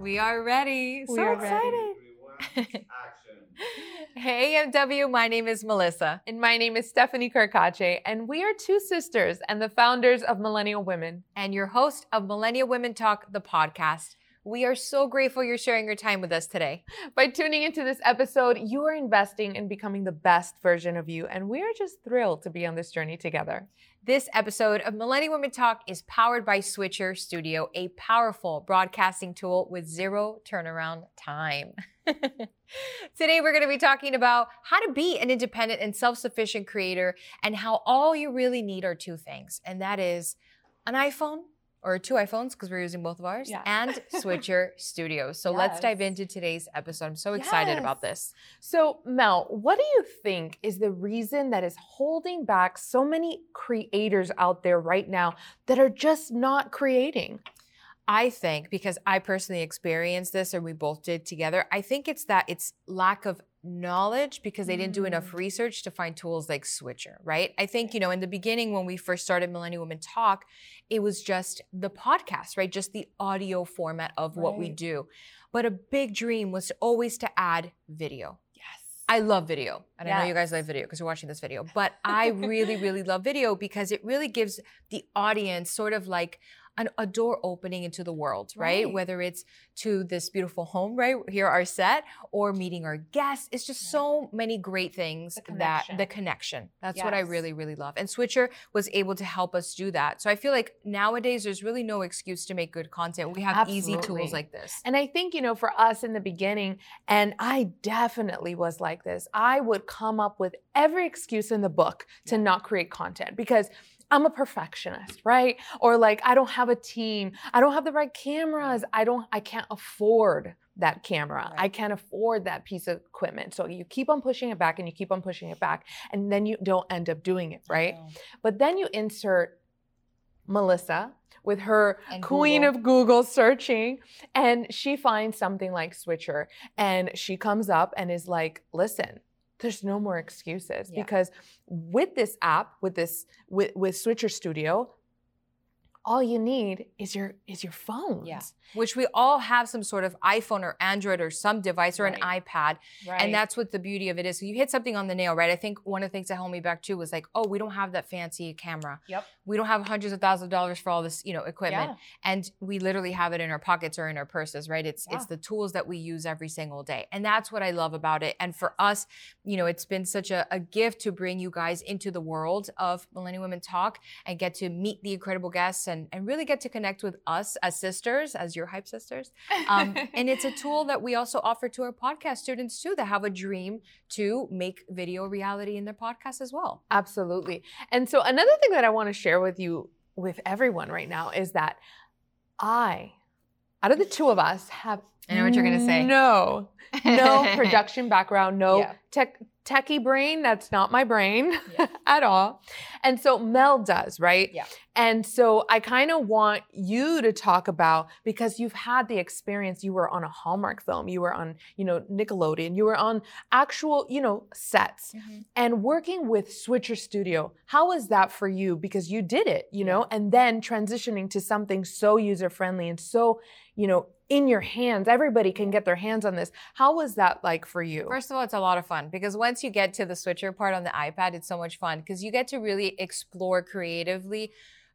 We are ready. We so are excited. ready. Hey, MW. My name is Melissa. And my name is Stephanie Carcache, and we are two sisters and the founders of Millennial Women. and your host of Millennial Women Talk, the podcast. We are so grateful you're sharing your time with us today. By tuning into this episode, you are investing in becoming the best version of you, and we are just thrilled to be on this journey together. This episode of Millennial Women Talk is powered by Switcher Studio, a powerful broadcasting tool with zero turnaround time. Today, we're going to be talking about how to be an independent and self sufficient creator and how all you really need are two things, and that is an iPhone or two iPhones because we're using both of ours Yeah. and Switcher Studios. So let's dive into today's episode. I'm so excited about this. So, Mel, what do you think is the reason that is holding back so many creators out there right now that are just not creating? I think because I personally experienced this and we both did together, I think it's that it's lack of knowledge because they didn't do enough Mm. research to find tools like Switcher, right? I think, you know, in the beginning when we first started Millennial Women Talk, it was just the podcast, right? Just the audio format of what we do. But a big dream was always to add video. Yes. I love video. And I know you guys Yes. love video because you're watching this video. But I really, really love video because it really gives the audience sort of like an, a door opening into the world, right? Right. Whether it's to this beautiful home, right? Here, our set, or meeting our guests. It's just Right. so many great things The that the connection. That's what I really, really love. And Switcher was able to help us do that. So I feel like nowadays there's really no excuse to make good content. We have easy tools like this. And I think, you know, for us in the beginning, and I definitely was like this, I would come up with every excuse in the book to Yeah. not create content because I'm a perfectionist, right? Or like I don't have a team, I don't have the right cameras, I don't I can't afford that camera. I can't afford that piece of equipment. So you keep on pushing it back and you keep on pushing it back and then you don't end up doing it, right? But then you insert Melissa with her And queen Google. of Google searching, and she finds something like Switcher, and she comes up and is like, "Listen, there's no more excuses Yeah. because with this app, with this with with Switcher Studio." All you need is your is your phone. Yeah. Which we all have some sort of iPhone or Android or some device or an iPad. right. And that's what the beauty of it is. So you hit something on the nail, right? I think one of the things that held me back too was like, oh, we don't have that fancy camera. Yep. We don't have hundreds of thousands of dollars for all this, you know, equipment. yeah. And we literally have it in our pockets or in our purses, right? It's it's the tools that we use every single day. And that's what I love about it. And for us, you know, it's been such a, a gift to bring you guys into the world of Millennial Women Talk and get to meet the incredible guests and, and really get to connect with us as sisters, as your hype sisters. Um, and it's a tool that we also offer to our podcast students too that have a dream to make video reality in their podcast as well. Absolutely. And so another thing that I want to share with you with everyone right now is that I out of the two of us have I know what you're gonna say. No, no production background, no Yeah. tech techie brain. That's not my brain Yeah. at all. And so Mel does, right? Yeah. And so I kind of want you to talk about because you've had the experience. You were on a Hallmark film, you were on, you know, Nickelodeon, you were on actual, you know, sets mm-hmm. and working with Switcher Studio. How was that for you? Because you did it, you know, and then transitioning to something so user friendly and so, you know, in your hands. Everybody can get their hands on this. How was that like for you? First of all, it's a lot of fun because once you get to the switcher part on the iPad, it's so much fun because you get to really explore creatively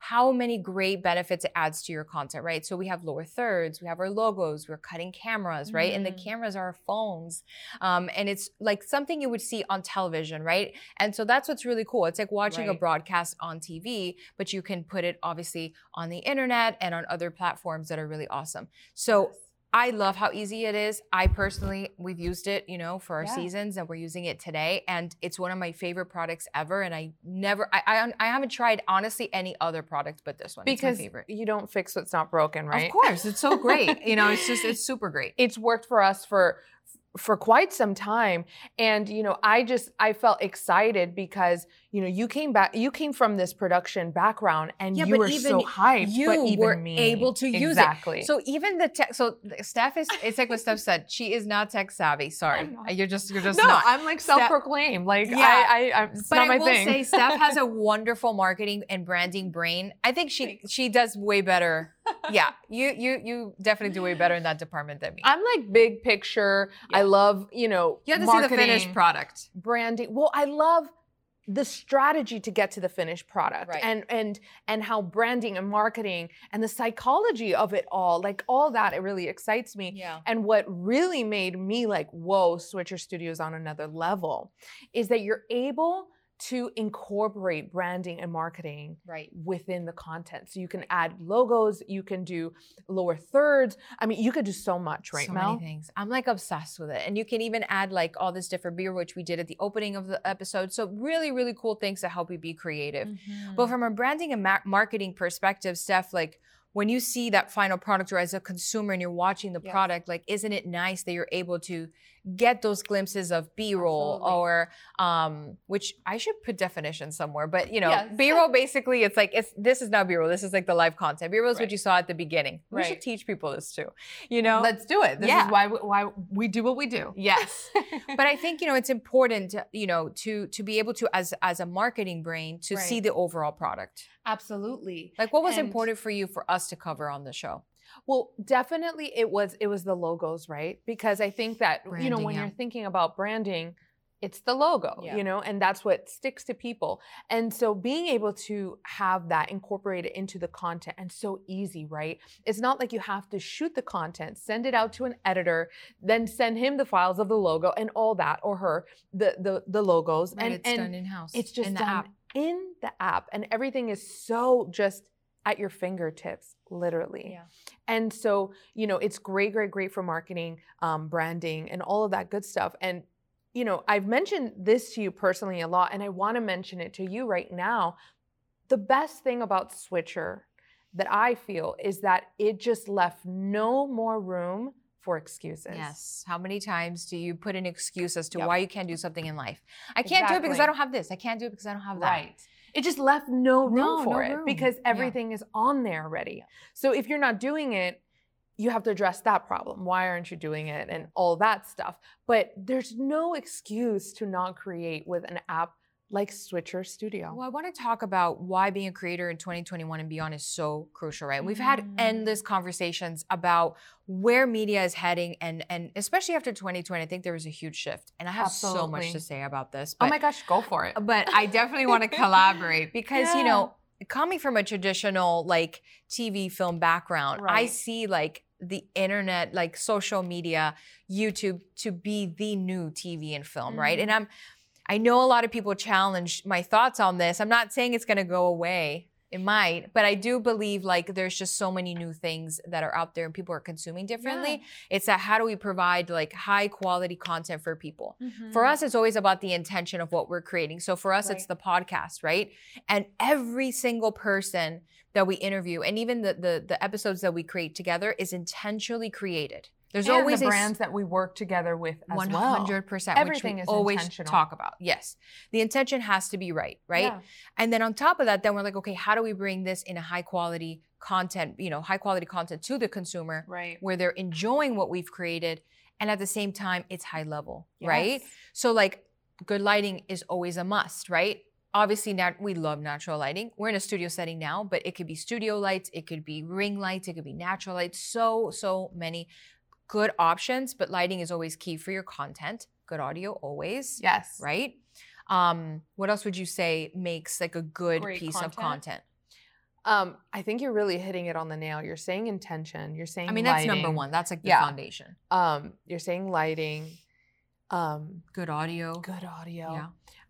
how many great benefits it adds to your content, right? So we have lower thirds, we have our logos, we're cutting cameras, right? And the Mhm. cameras are our phones. Um, and it's like something you would see on television, right? And so that's what's really cool. It's like watching a broadcast on TV, but you can put it obviously on the internet and on other platforms that are really awesome. So I love how easy it is. I personally, we've used it, you know, for our Yeah. seasons, and we're using it today. And it's one of my favorite products ever. And I never, I, I, I haven't tried honestly any other product but this one. because it's my favorite. you don't fix what's not broken, right? Of course, it's so great. you know, it's just, it's super great. it's worked for us for for quite some time and you know i just i felt excited because you know you came back you came from this production background and Yeah, you were even so hyped you but even were me. able to use it. So even the tech, so Steph is, it's like what Steph said. She is not tech savvy. Sorry, you're just, you're just no not. i'm like self-proclaimed like Yeah. i i I'm, it's but not I my will thing say Steph has a wonderful marketing and branding brain. I think she Thanks. she does way better yeah, you you you definitely do way better in that department than me. I'm like big picture. I love, you know, you have to see the finished product. branding. Well, I love the strategy to get to the finished product Right. and and and how branding and marketing and the psychology of it all, like all that, it really excites me. Yeah. And what really made me like, whoa, Switcher Studios on another level is that you're able to incorporate branding and marketing Right. within the content. So you can add logos, you can do lower thirds. I mean, you could do so much, right, so Mel? many things. I'm like obsessed with it. And you can even add like all this different B-roll, which we did at the opening of the episode. So really, really cool things to help you be creative. Mm-hmm. But from a branding and ma- marketing perspective, Steph, like when you see that final product or as a consumer and you're watching the Yes. product, like isn't it nice that you're able to get those glimpses of B-roll Absolutely. or um which I should put definitions somewhere, but you know, Yes. B-roll basically it's like it's this is not B-roll, this is like the live content. B-roll is what you saw at the beginning. We should teach people this too. You know? Let's do it. This Yeah. is why we, why we do what we do. Yes. but I think you know it's important, you know, to to be able to as as a marketing brain to see the overall product. Absolutely. Like, what was And- important for you for us to cover on the show? Well, definitely it was it was the logos, right? Because I think that you know when yeah. you're thinking about branding, it's the logo, Yeah. you know, and that's what sticks to people. And so being able to have that incorporated into the content and so easy, right? It's not like you have to shoot the content, send it out to an editor, then send him the files of the logo and all that or her the the the logos and it's and done in house. it's just in the done app. in the app and everything is so just at your fingertips literally Yeah. and so you know it's great great great for marketing um, branding and all of that good stuff and you know i've mentioned this to you personally a lot and i want to mention it to you right now the best thing about switcher that i feel is that it just left no more room for excuses Yes. How many times do you put an excuse as to Yep. why you can't do something in life? I can't do it because I don't have this. I can't do it because I don't have that. Right. It just left no room No, for no it room. because Yeah. everything is on there already. So if you're not doing it, you have to address that problem. Why aren't you doing it and all that stuff? But there's no excuse to not create with an app like Switcher Studio. Well, I want to talk about why being a creator in 2021 and beyond is so crucial, right? We've had endless Mm. conversations about where media is heading, and and especially after 2020, I think there was a huge shift. And I have so much to say about this. Oh my gosh, go for it. but I definitely want to collaborate because you know, coming from a traditional like TV film background, I see like the internet, like social media, YouTube to be the new TV and film, right? Mm-hmm. And I'm I know a lot of people challenge my thoughts on this. I'm not saying it's going to go away. It might, but I do believe like there's just so many new things that are out there and people are consuming differently. It's that how do we provide like high quality content for people? For mm-hmm. us, it's always about the intention of what we're creating. So for us, it's the podcast, right? And every single person that we interview, and even the the, the episodes that we create together, is intentionally created. There's and always the a brands that we work together with as one well. hundred percent. Everything which is always talk about. Yes, the intention has to be right, right? Yeah. And then on top of that, then we're like, okay, how do we bring this in a high quality content, you know, high quality content to the consumer Right. where they're enjoying what we've created, and at the same time, it's high level, right? So like, good lighting is always a must, right? Obviously, nat- we love natural lighting. We're in a studio setting now, but it could be studio lights, it could be ring lights, it could be natural lights. So so many good options, but lighting is always key for your content. Good audio always, Yes. right? Um, what else would you say makes like a good Great piece of content? content? Um, I think you're really hitting it on the nail. You're saying intention. You're saying I mean, that's number one. That's like the Yeah. foundation. Um, you're saying lighting. Um, Good audio. good audio. Yeah.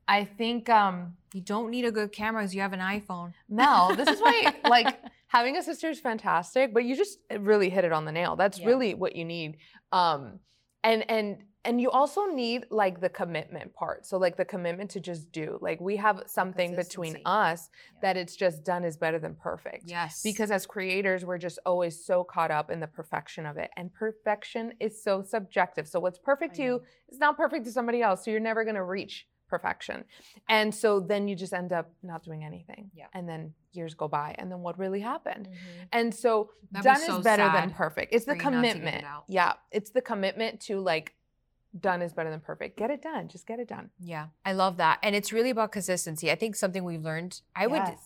I think um You don't need a good camera because you have an iPhone. Mel, this is why like having a sister is fantastic, but you just really hit it on the nail. That's Yeah. really what you need. Um and and and you also need like the commitment part. So like the commitment to just do. Like we have something between us Yeah. that it's just done is better than perfect. Yes. Because as creators, we're just always so caught up in the perfection of it. And perfection is so subjective. So what's perfect to you is not perfect to somebody else. So you're never going to reach perfection. And so then you just end up not doing anything. Yeah. And then years go by. And then what really happened? Mhm. And so That'd done so is better than perfect. It's the for you not to get it commitment. Yeah. It's the commitment to like done is better than perfect. Get it done. Just get it done. Yeah, I love that, and it's really about consistency. I think something we've learned. I would, I,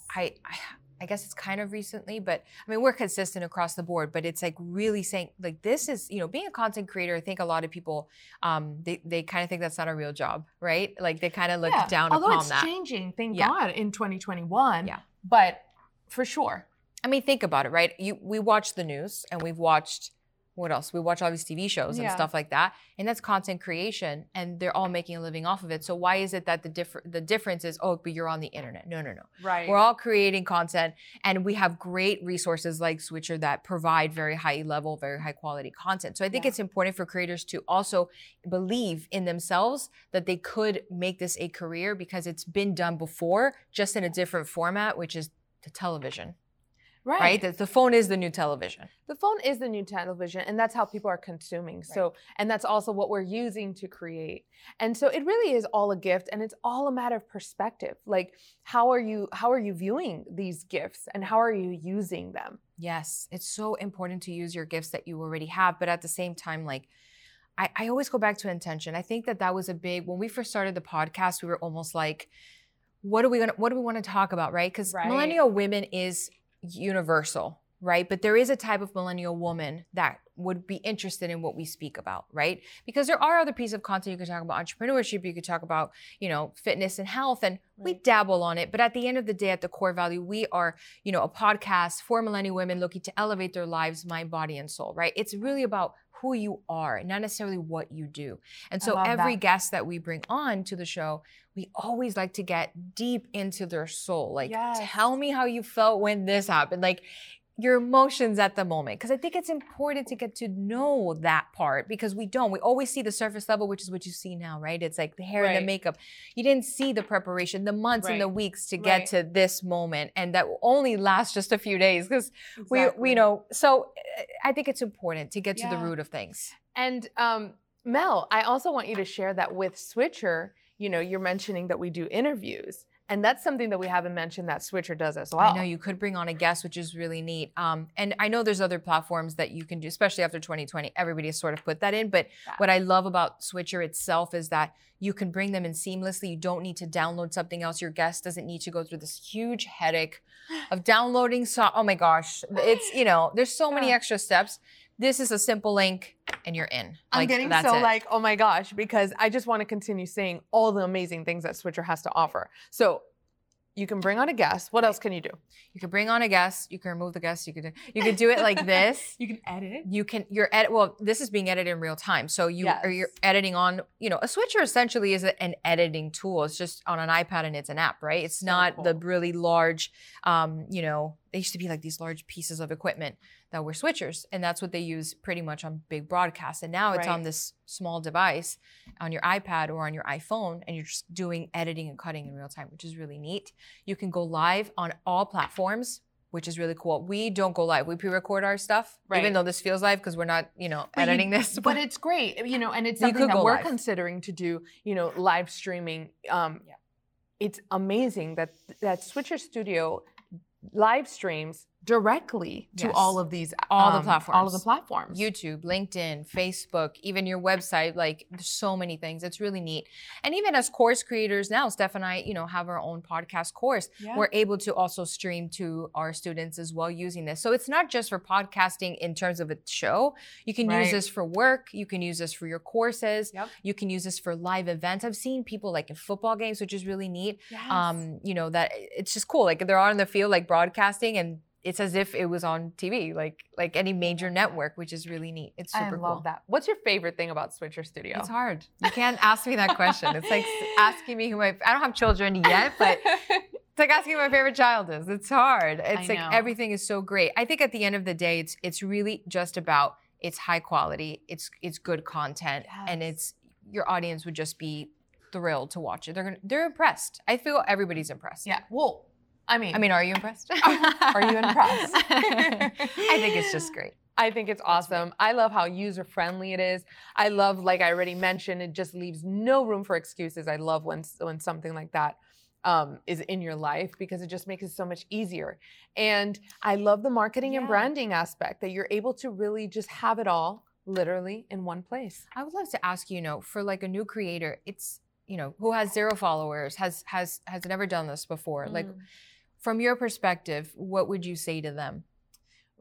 I, I guess it's kind of recently, but I mean, we're consistent across the board, but it's like really saying, like, this is, you know, being a content creator, I think a lot of people, um, they, they kind of think that's not a real job, right? Like, they kind of look Yeah, down Although upon it's that. changing, thank Yeah. God, in 2021. Yeah. But for sure. I mean, think about it, right? You we watch the news and we've watched what else? We watch all these TV shows and Yeah. stuff like that, and that's content creation, and they're all making a living off of it. So why is it that the differ the difference is oh, but you're on the internet? No, no, no. Right. We're all creating content, and we have great resources like Switcher that provide very high level, very high quality content. So I think Yeah. it's important for creators to also believe in themselves that they could make this a career because it's been done before, just in a different format, which is the television right. right? The, the phone is the new television. the phone is the new television and that's how people are consuming so and that's also what we're using to create and so it really is all a gift and it's all a matter of perspective like how are you how are you viewing these gifts and how are you using them Yes, it's so important to use your gifts that you already have, but at the same time, like. I, I always go back to intention. I think that that was a big when we first started the podcast. We were almost like, "What are we gonna? What do we want to talk about?" Right? Because Right. millennial women is universal, right? But there is a type of millennial woman that would be interested in what we speak about, right? Because there are other pieces of content you could talk about entrepreneurship, you could talk about, you know, fitness and health, and we dabble on it. But at the end of the day, at the core value, we are, you know, a podcast for millennial women looking to elevate their lives, mind, body, and soul, right? It's really about who you are, not necessarily what you do. And so every that. guest that we bring on to the show, we always like to get deep into their soul. Like, Yes. tell me how you felt when this happened. Like, your emotions at the moment because i think it's important to get to know that part because we don't we always see the surface level which is what you see now right it's like the hair and the makeup you didn't see the preparation the months and the weeks to get Right. to this moment and that will only last just a few days because we Exactly. we know so i think it's important to get to the root of things And um, Mel, I also want you to share that with Switcher. You know, you're mentioning that we do interviews, and that's something that we haven't mentioned that Switcher does as well. I know you could bring on a guest, which is really neat. Um, and I know there's other platforms that you can do, especially after 2020. Everybody has sort of put that in. But Yeah. what I love about Switcher itself is that you can bring them in seamlessly. You don't need to download something else. Your guest doesn't need to go through this huge headache of downloading. So, oh my gosh, it's you know, there's so many Yeah. extra steps. This is a simple link, and you're in. I'm Like, getting so it. like, oh my gosh, because I just want to continue saying all the amazing things that Switcher has to offer. So you can bring on a guest. What else can you do? You can bring on a guest. You can remove the guest. You could you could do it like this. You can edit. It. You can you're edit well this is being edited in real time so you or you're editing on you know a switcher essentially is an editing tool it's just on an ipad and it's an app right it's So not the really large um you know they used to be like these large pieces of equipment that were switchers and that's what they use pretty much on big broadcasts and now it's on this small device on your ipad or on your iphone and you're just doing editing and cutting in real time which is really neat you can go live on all platforms which is really cool. We don't go live. We pre-record our stuff, Right. even though this feels live because we're not, you know, But you- editing this. But it's great, you know, and it's You something that we're live. considering to do, you know, live streaming. Um, Yeah. It's amazing that that Switcher Studio live streams directly to Yes. all of these All the platforms all of the platforms. YouTube, LinkedIn, Facebook, even your website. Like there's so many things. It's really neat. And even as course creators now, Steph and I, you know, have our own podcast course. Yeah. We're able to also stream to our students as well using this. So it's not just for podcasting in terms of a show. You can use this for work. You can use this for your courses. Yep. You can use this for live events. I've seen people like in football games, which is really neat. Yes. um, you know, that it's just cool. Like they're on the field, like broadcasting, and it's as if it was on TV, like like any major network, which is really neat. It's super cool. I love cool. that. What's your favorite thing about Switcher Studio? It's hard. You can't ask me that question. It's like asking me who my I don't have children yet, but it's like asking who my favorite child is. It's hard. It's like know. everything is so great. I think at the end of the day, it's it's really just about it's high quality, it's it's good content, and it's your audience would just be thrilled to watch it. They're gonna they're impressed. I feel everybody's impressed. yeah. Well, I mean, I mean, are you impressed? Are you impressed? I think it's just great. I think it's awesome. I love how user friendly it is. I love, like I already mentioned, it just leaves no room for excuses. I love when when something like that um, is in your life because it just makes it so much easier. And I love the marketing and branding aspect that you're able to really just have it all literally in one place. I would love to ask you, you know, for like a new creator, it's you know who has zero followers, has has has never done this before. Like, Mm. From your perspective, what would you say to them?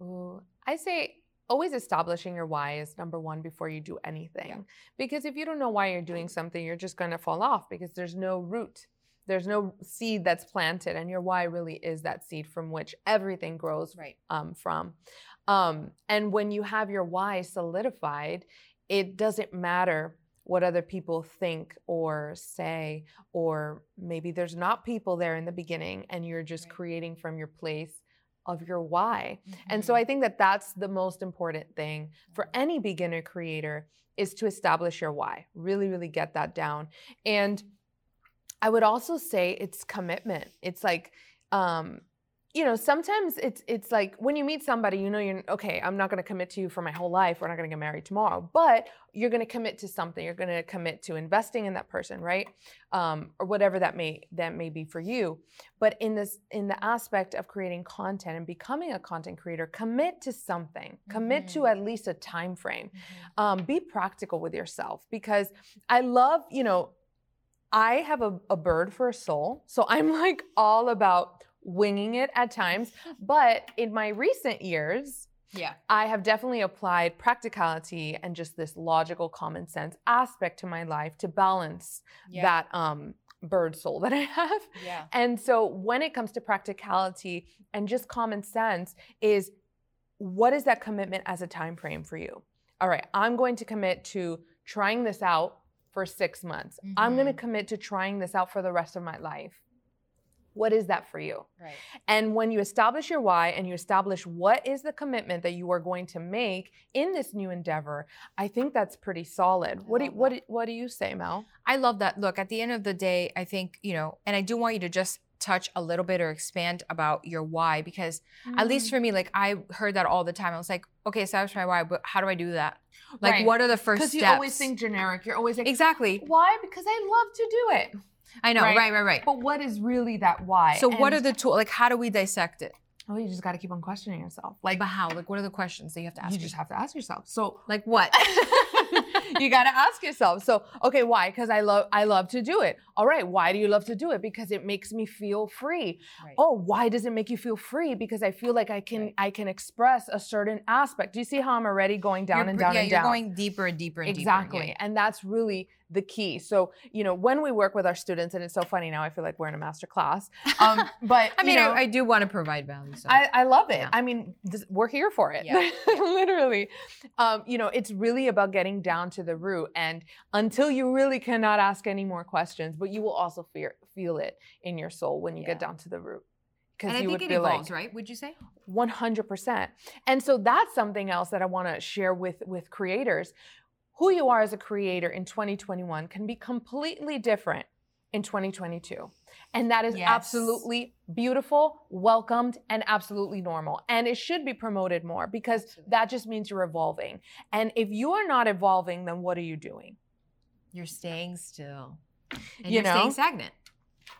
Ooh, I say always establishing your why is number one before you do anything. Yeah. Because if you don't know why you're doing something, you're just going to fall off because there's no root. There's no seed that's planted, and your why really is that seed from which everything grows Right. um, from. Um, and when you have your why solidified, it doesn't matter what other people think or say, or maybe there's not people there in the beginning and you're just Right. creating from your place of your why. And Mm-hmm. so I think that that's the most important thing for any beginner creator is to establish your why. Really, really get that down. And I would also say it's commitment. It's like, um, you know, sometimes it's it's like when you meet somebody, you know, you're okay. I'm not going to commit to you for my whole life. We're not going to get married tomorrow, but you're going to commit to something. You're going to commit to investing in that person, right? Um, or whatever that may that may be for you. But in this in the aspect of creating content and becoming a content creator, commit to something. Commit to at least a time frame Mm-hmm. um, be practical with yourself because I love, you know, I have a, a bird for a soul. So I'm like all about winging it at times. But in my recent years, Yeah. I have definitely applied practicality and just this logical common sense aspect to my life to balance Yeah. that um, bird soul that I have. Yeah. And so when it comes to practicality and just common sense is what is that commitment as a time frame for you? All right, I'm going to commit to trying this out for 6 months. I'm going to commit to trying this out for the rest of my life. What is that for you? Right. And when you establish your why and you establish what is the commitment that you are going to make in this new endeavor, I think that's pretty solid. I What do you, what do, what do you say, Mel? I love that. Look, at the end of the day, I think, you know, and I do want you to just touch a little bit or expand about your why because at Mm-hmm. least for me, like I heard that all the time. I was like, okay, so establish my why, but how do I do that? Like, Right. what are the first because steps? you always think generic. You're always like, exactly. why? Because I love to do it. I know. Right. Right, right, right. But what is really that why? So, what are the tools? Like, how do we dissect it? Oh, you just got to keep on questioning yourself. Like, but how? Like, what are the questions that you have to ask? you just have to ask yourself. So, like what? you got to ask yourself. So, okay, why? Because I love I love to do it. All right, why do you love to do it? Because it makes me feel free. Right. Oh, why does it make you feel free? Because I feel like I can Right. I can express a certain aspect. Do you see how I'm already going down You're and down yeah, and you're down? going deeper and deeper and exactly deeper. Yeah. and that's really the key so you know when we work with our students and it's so funny now i feel like we're in a master class um, but I you mean, know, I, I do want to provide value. So. I, I love it. Yeah. I mean, this, we're here for it. Yeah. Literally. Um, you know, it's really about getting down to the root. And until you really cannot ask any more questions, but you will also fear, feel it in your soul when you Yeah. get down to the root. Because and I think would it feel evolves, like right? Would you say? 100%. And so that's something else that I want to share with with creators. Who you are as a creator in 2021 can be completely different in 2022. And that is Yes. absolutely beautiful, welcomed, and absolutely normal. And it should be promoted more because that just means you're evolving. And if you are not evolving, then what are you doing? You're staying still. And You you're know? staying stagnant,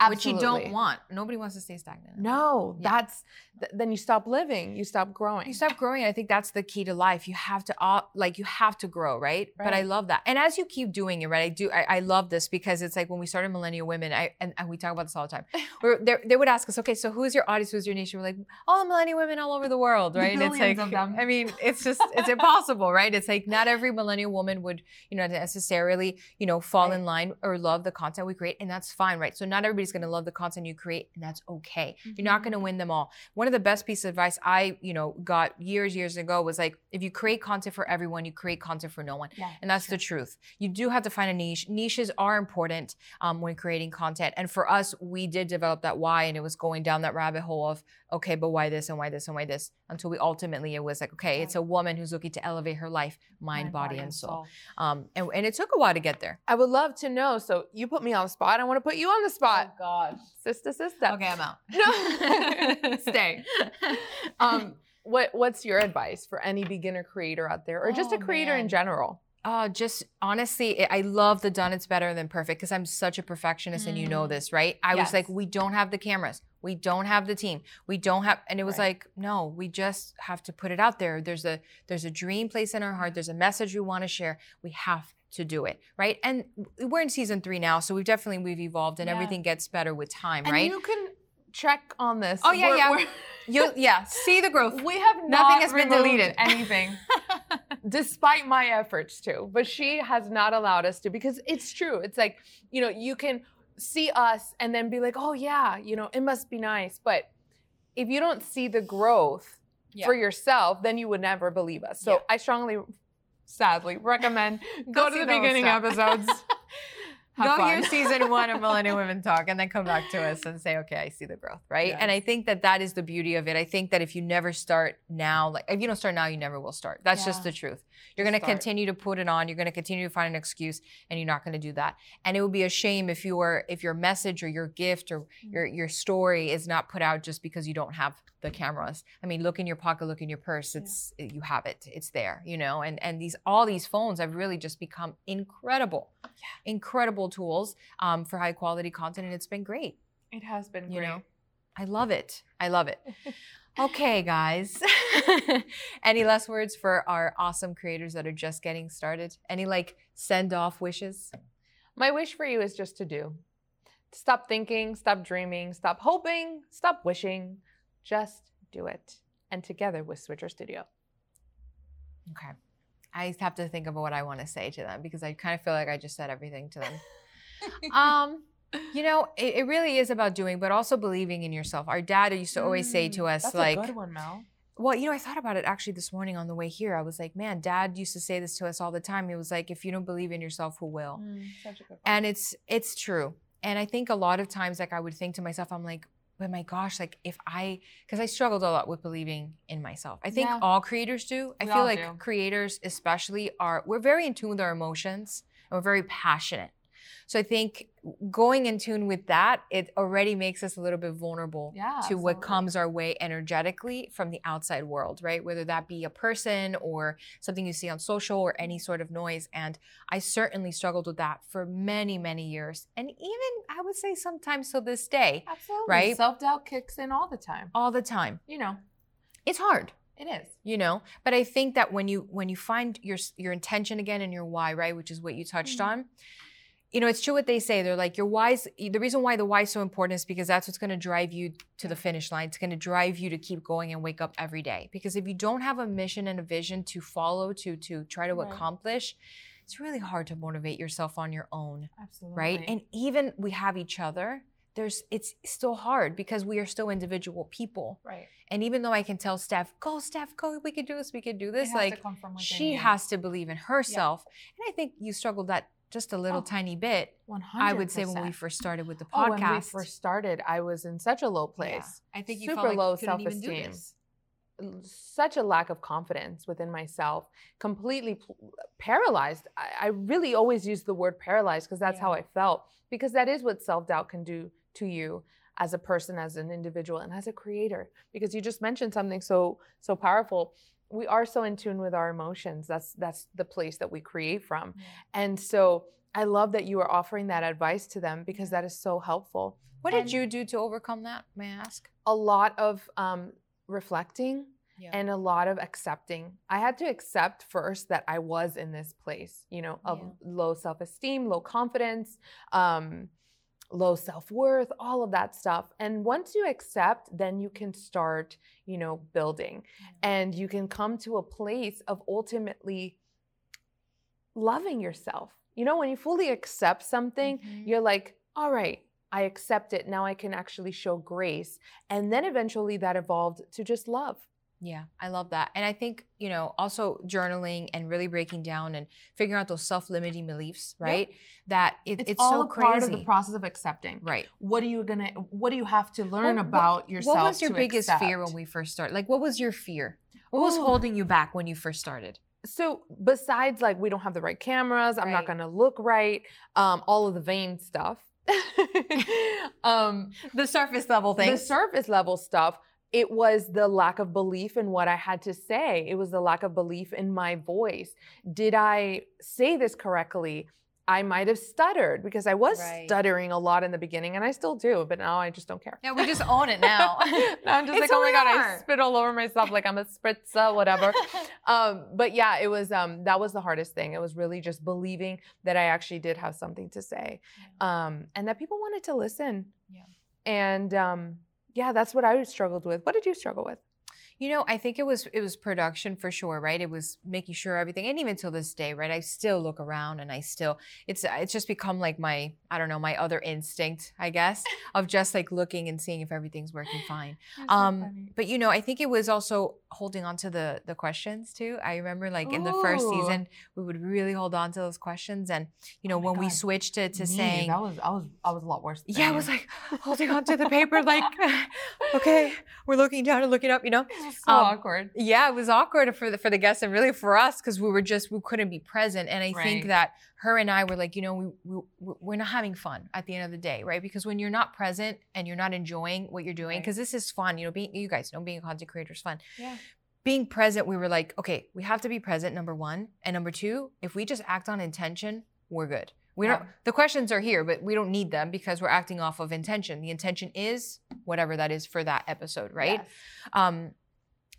which you don't want. Nobody wants to stay stagnant. No, Yeah. that's th- then you stop living, you stop growing. You stop growing. I think that's the key to life. You have to uh, like you have to grow, right? right? But I love that. And as you keep doing it, right? I do. I, I love this because it's like when we started Millennial Women, I and, and we talk about this all the time. They would ask us, okay, so who's your audience? Who's your niche? We're like all the Millennial Women all over the world, The right? And it's like, of them. I mean, it's just it's impossible, right? It's like not every Millennial woman would you know necessarily you know fall Right. in line or love the content we create, and that's fine, right? So not everybody's going to love the content you create, and that's okay. You're not Mhm. going to win them all. One of the best pieces of advice I, you know, got years, years ago was like, if you create content for everyone, you create content for no one. Yeah, And that's the truth. You do have to find a niche. Niches are important um, when creating content. And for us, we did develop that why, and it was going down that rabbit hole of, okay, but why this and why this and why this? Until we ultimately, it was like, okay, it's a woman who's looking to elevate her life, mind, body, and soul. Um, and, and it took a while to get there. I would love to know. So you put me on the spot. I want to put you on the spot. God. Sister, sister. Okay, I'm out. No. Stay. Um, what what's your advice for any beginner creator out there, or just a Oh, creator in general? Uh, just honestly, I- love the done it's better than perfect because I'm such a perfectionist and you know Mm. this, right? I was like, we don't have the cameras. We don't have the team. We don't have and it was Right. like, no, we just have to put it out there. There's a there's a dream place in our heart. There's a message we want to share. We have to do it, right? And we're in season 3 now, so we've definitely we've evolved and Yeah. everything gets better with time, And right? you can check on this. Oh, yeah, We're- yeah. we're- You yeah, see the growth. we have Nothing has been deleted. anything, despite my efforts to. But she has not allowed us to because it's true. It's like you know you can see us and then be like, oh yeah, you know it must be nice. But if you don't see the growth Yeah. for yourself, then you would never believe us. So Yeah. I strongly, sadly, recommend go, Go to the beginning episodes. Have Go fun. hear season one of Millennial Women Talk and then come back to us and say, okay, I see the growth, right? Yeah. And I think that that is the beauty of it. I think that if you never start now, like if you don't start now, you never will start. That's just the truth. You're going to continue to put it on. You're going to continue to find an excuse and you're not going to do that. And it would be a shame if you were, if your message or your gift or mm. your, your story is not put out just because you don't have the cameras. I mean, look in your pocket, look in your purse. It's, you have it. It's there, you know, and, and these, all these phones have really just become incredible, incredible tools um, for high quality content. And it's been great. It has been You great. know? I love it. I love it. Okay, guys. Any last words for our awesome creators that are just getting started? Any like send off wishes? My wish for you is just to do. Stop thinking, stop dreaming, stop hoping, stop wishing. Just do it. And together with Switcher Studio. Okay. I have to think about what I want to say to them because I kind of feel like I just said everything to them. um, you know, it, it really is about doing, but also believing in yourself. Our dad used to always say to us, Mm, That's like, a good one, Mel. Well, you know, I thought about it actually this morning on the way here. I was like, man, dad used to say this to us all the time. He was like, if you don't believe in yourself, who will? good. And it's it's true. And I think a lot of times like I would think to myself, I'm like, but my gosh, like if I because I struggled a lot with believing in myself. I think Yeah. all creators do. I We feel like do. creators especially are we're very in tune with our emotions and we're very passionate. So I think going in tune with that, it already makes us a little bit vulnerable Yeah, to what comes our way energetically from the outside world, right? Whether that be a person or something you see on social or any sort of noise. And I certainly struggled with that for many, many years. And even I would say sometimes to this day, Absolutely. right? Self doubt kicks in all the time. all the time. You know, It's hard. it is. You know, but I think that when you when you find your your intention again and your why, right, which is what you touched Mhm. on, you know, it's true what they say. They're like your why's. The reason why the why is so important is because that's what's going to drive you to the finish line. It's going to drive you to keep going and wake up every day. Because if you don't have a mission and a vision to follow, to to try to Right. accomplish, it's really hard to motivate yourself on your own, Absolutely. right? And even we have each other. There's it's still hard because we are still individual people. right. And even though I can tell Steph, go, Steph, go, we can do this, we can do this, like come from within she you. has to believe in herself. And I think you struggled that just a little Oh, tiny bit. 100%. I would say when we first started with the Oh, podcast. when we first started, I was in such a low Yeah. place. I think you super felt like low couldn't even do self-esteem. such a lack of confidence within myself, completely p- paralyzed. I, I really always use the word paralyzed because that's how I felt, because that is what self doubt can do to you as a person, as an individual, and as a creator. Because you just mentioned something so so powerful. We are so in tune with our emotions. That's that's the place that we create from. And so I love that you are offering that advice to them because that is so helpful. What And- did you do to overcome that? May I ask? A lot of um, reflecting Yeah. and a lot of accepting. I had to accept first that I was in this place, you know, of Yeah. low self esteem, low confidence, um, low self worth, all of that stuff. And once you accept, then you can start, you know, building and you can come to a place of ultimately loving yourself. You know, when you fully accept something, Mhm. you're like, all right, I accept it. Now I can actually show grace. And then eventually that evolved to just love. Yeah, I love that. And I think, you know, also journaling and really breaking down and figuring out those self-limiting beliefs, right? That it, it's, so crazy. part of the process of accepting. right. What are you gonna? What do you have to learn What- what- about yourself? What was your to biggest fear when we first started? Like, what was your fear? What was holding you back when you first started? So besides, like, we don't have the right cameras. I'm not gonna look right. Um, all of the vain stuff. um, The surface level thing. the surface level stuff it was the lack of belief in what i had to say it was the lack of belief in my voice did i say this correctly i might have stuttered because i was Right. stuttering a lot in the beginning and i still do but now i just don't care Yeah, we just own it now. now i'm just It's like oh my god i spit all over myself like i'm a spritzer, whatever um, but yeah, it was um, that was the hardest thing. It was really just believing that I actually did have something to say, um, and that people wanted to listen. Yeah. And um, yeah, that's what I struggled with. What did you struggle with? You know, I think it was it was production for sure, right? It was making sure everything, and even till this day, right? I still look around and I still it's it's just become like my I don't know my other instinct, I guess, of just like looking and seeing if everything's working fine. Um, but you know, I think it was also holding on to the the questions too. I remember like in the first season, we would really hold on to those questions, and you know Oh when we switched to to Me, saying that was I was I was a lot worse. yeah, I was like holding on to the paper, like, okay, we're looking down and looking up, you know. So um, awkward. Yeah, it was awkward for the for the guests and really for us because we were just we couldn't be present. And I think that her and I were like, you know, we, we we're not having fun at the end of the day, right? Because when you're not present and you're not enjoying what you're doing, Right. because this is fun, you know, being you guys know being a content creator is fun. Yeah. Being present, we were like, okay, we have to be present. Number one, and number two, if we just act on intention, we're good. We don't. Yeah. The questions are here, but we don't need them because we're acting off of intention. The intention is whatever that is for that episode, right? Yes. Um,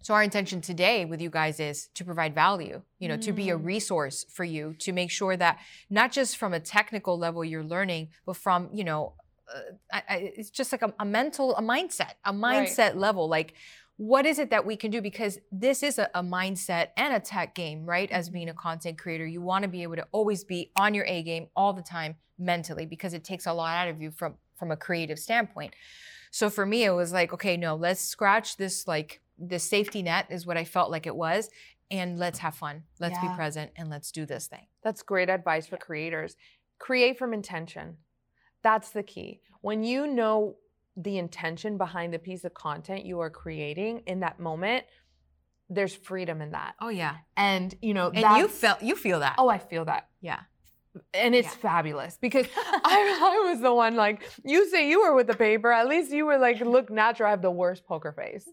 so our intention today with you guys is to provide value, you know, to be a Mm. resource for you, to make sure that not just from a technical level you're learning, but from, you know, uh, I, I, it's just like a, a mental, a mindset, a Right. mindset level. Like, what is it that we can do? Because this is a, a mindset and a tech game, right? As being a content creator, you want to be able to always be on your A game all the time mentally because it takes a lot out of you from from a creative standpoint. So for me, it was like, okay, no, let's scratch this like the safety net is what I felt like it was, and let's have fun. Let's be present and let's do this thing. That's great advice for creators. Create from intention. That's the key. When you know the intention behind the piece of content you are creating in that moment, there's freedom in that. Oh yeah, And you know, and you felt you feel that. Oh, I feel that. yeah. And it's Yeah. fabulous because I, I was the one like, you say you were with the paper. At least you were like, look natural. I have the worst poker face.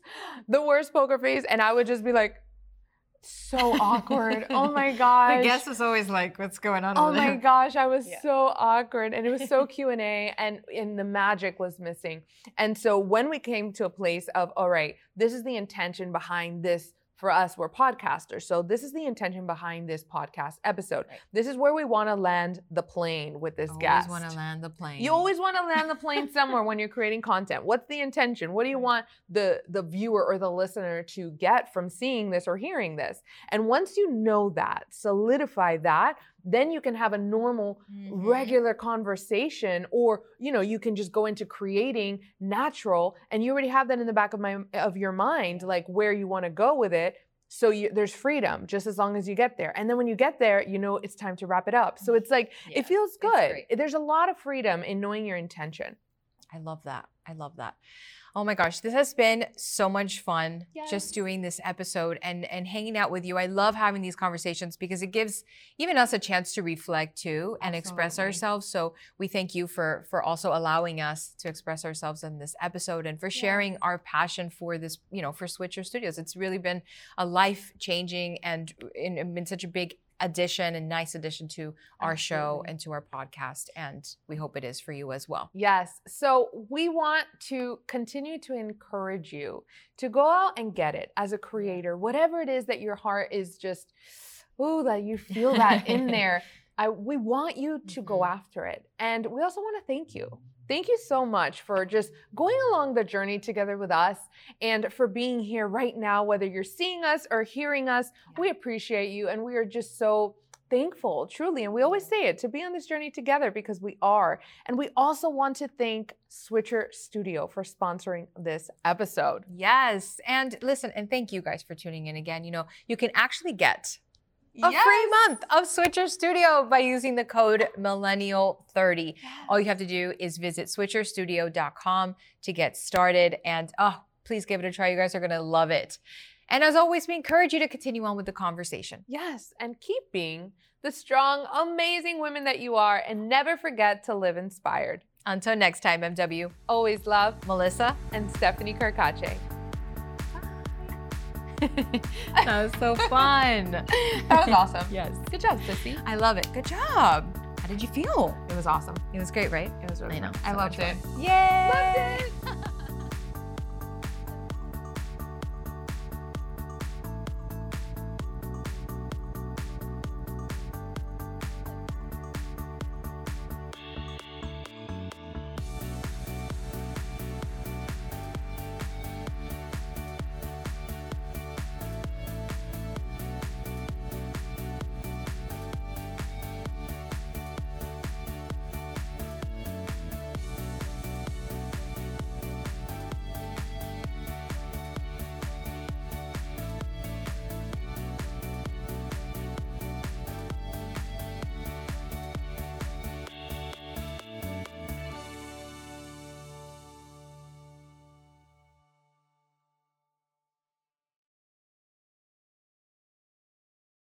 The worst poker face. And I would just be like, so awkward. Oh my gosh. The guest was always like, "What's going on?" Oh my there?" gosh, I was Yeah. so awkward and it was so Q&A and and the magic was missing. And so when we came to a place of all right, this is the intention behind this for us we're podcasters. So this is the intention behind this podcast episode. Right. This is where we want to land the plane with this Always guest. want to land the plane. You always want to land the plane somewhere when you're creating content. What's the intention? What do you want the the viewer or the listener to get from seeing this or hearing this? And once you know that, solidify that, then you can have a normal Mhm. regular conversation or you know you can just go into creating natural and you already have that in the back of my of your mind like where you want to go with it so you, there's freedom just as long as you get there and then when you get there you know it's time to wrap it up so it's like Yeah, it feels good there's a lot of freedom in knowing your intention I love that. I love that. Oh my gosh, this has been so much fun Yes. just doing this episode and and hanging out with you. I love having these conversations because it gives even us a chance to reflect too and express ourselves. So we thank you for for also allowing us to express ourselves in this episode and for sharing our passion for this, you know, for Switcher Studios. It's really been a life changing and, and and been such a big addition and nice addition to our show and to our podcast and we hope it is for you as well. Yes. So we want to continue to encourage you to go out and get it as a creator, whatever it is that your heart is just, ooh, that you feel that in there. I, we want you to go Mhm. after it. And we also want to thank you. Thank you so much for just going along the journey together with us and for being here right now, whether you're seeing us or hearing us. Yeah. We appreciate you and we are just so thankful, truly. And we always say it to be on this journey together because we are. And we also want to thank Switcher Studio for sponsoring this episode. Yes. And listen, and thank you guys for tuning in again. You know, you can actually get a free month of Switcher Studio by using the code Millennial30. All you have to do is visit switcherstudio.com to get started. And oh, please give it a try. You guys are going to love it. And as always, we encourage you to continue on with the conversation. Yes, and keep being the strong, amazing women that you are, and never forget to live inspired. Until next time, MW, Always love, Melissa. and Stephanie Carcache. that was so fun. That was awesome. yes. Good job, Sissy. I love it. Good job. How did you feel? It was awesome. It was great, right? It was really I know. fun. I loved it. Yay! Loved it.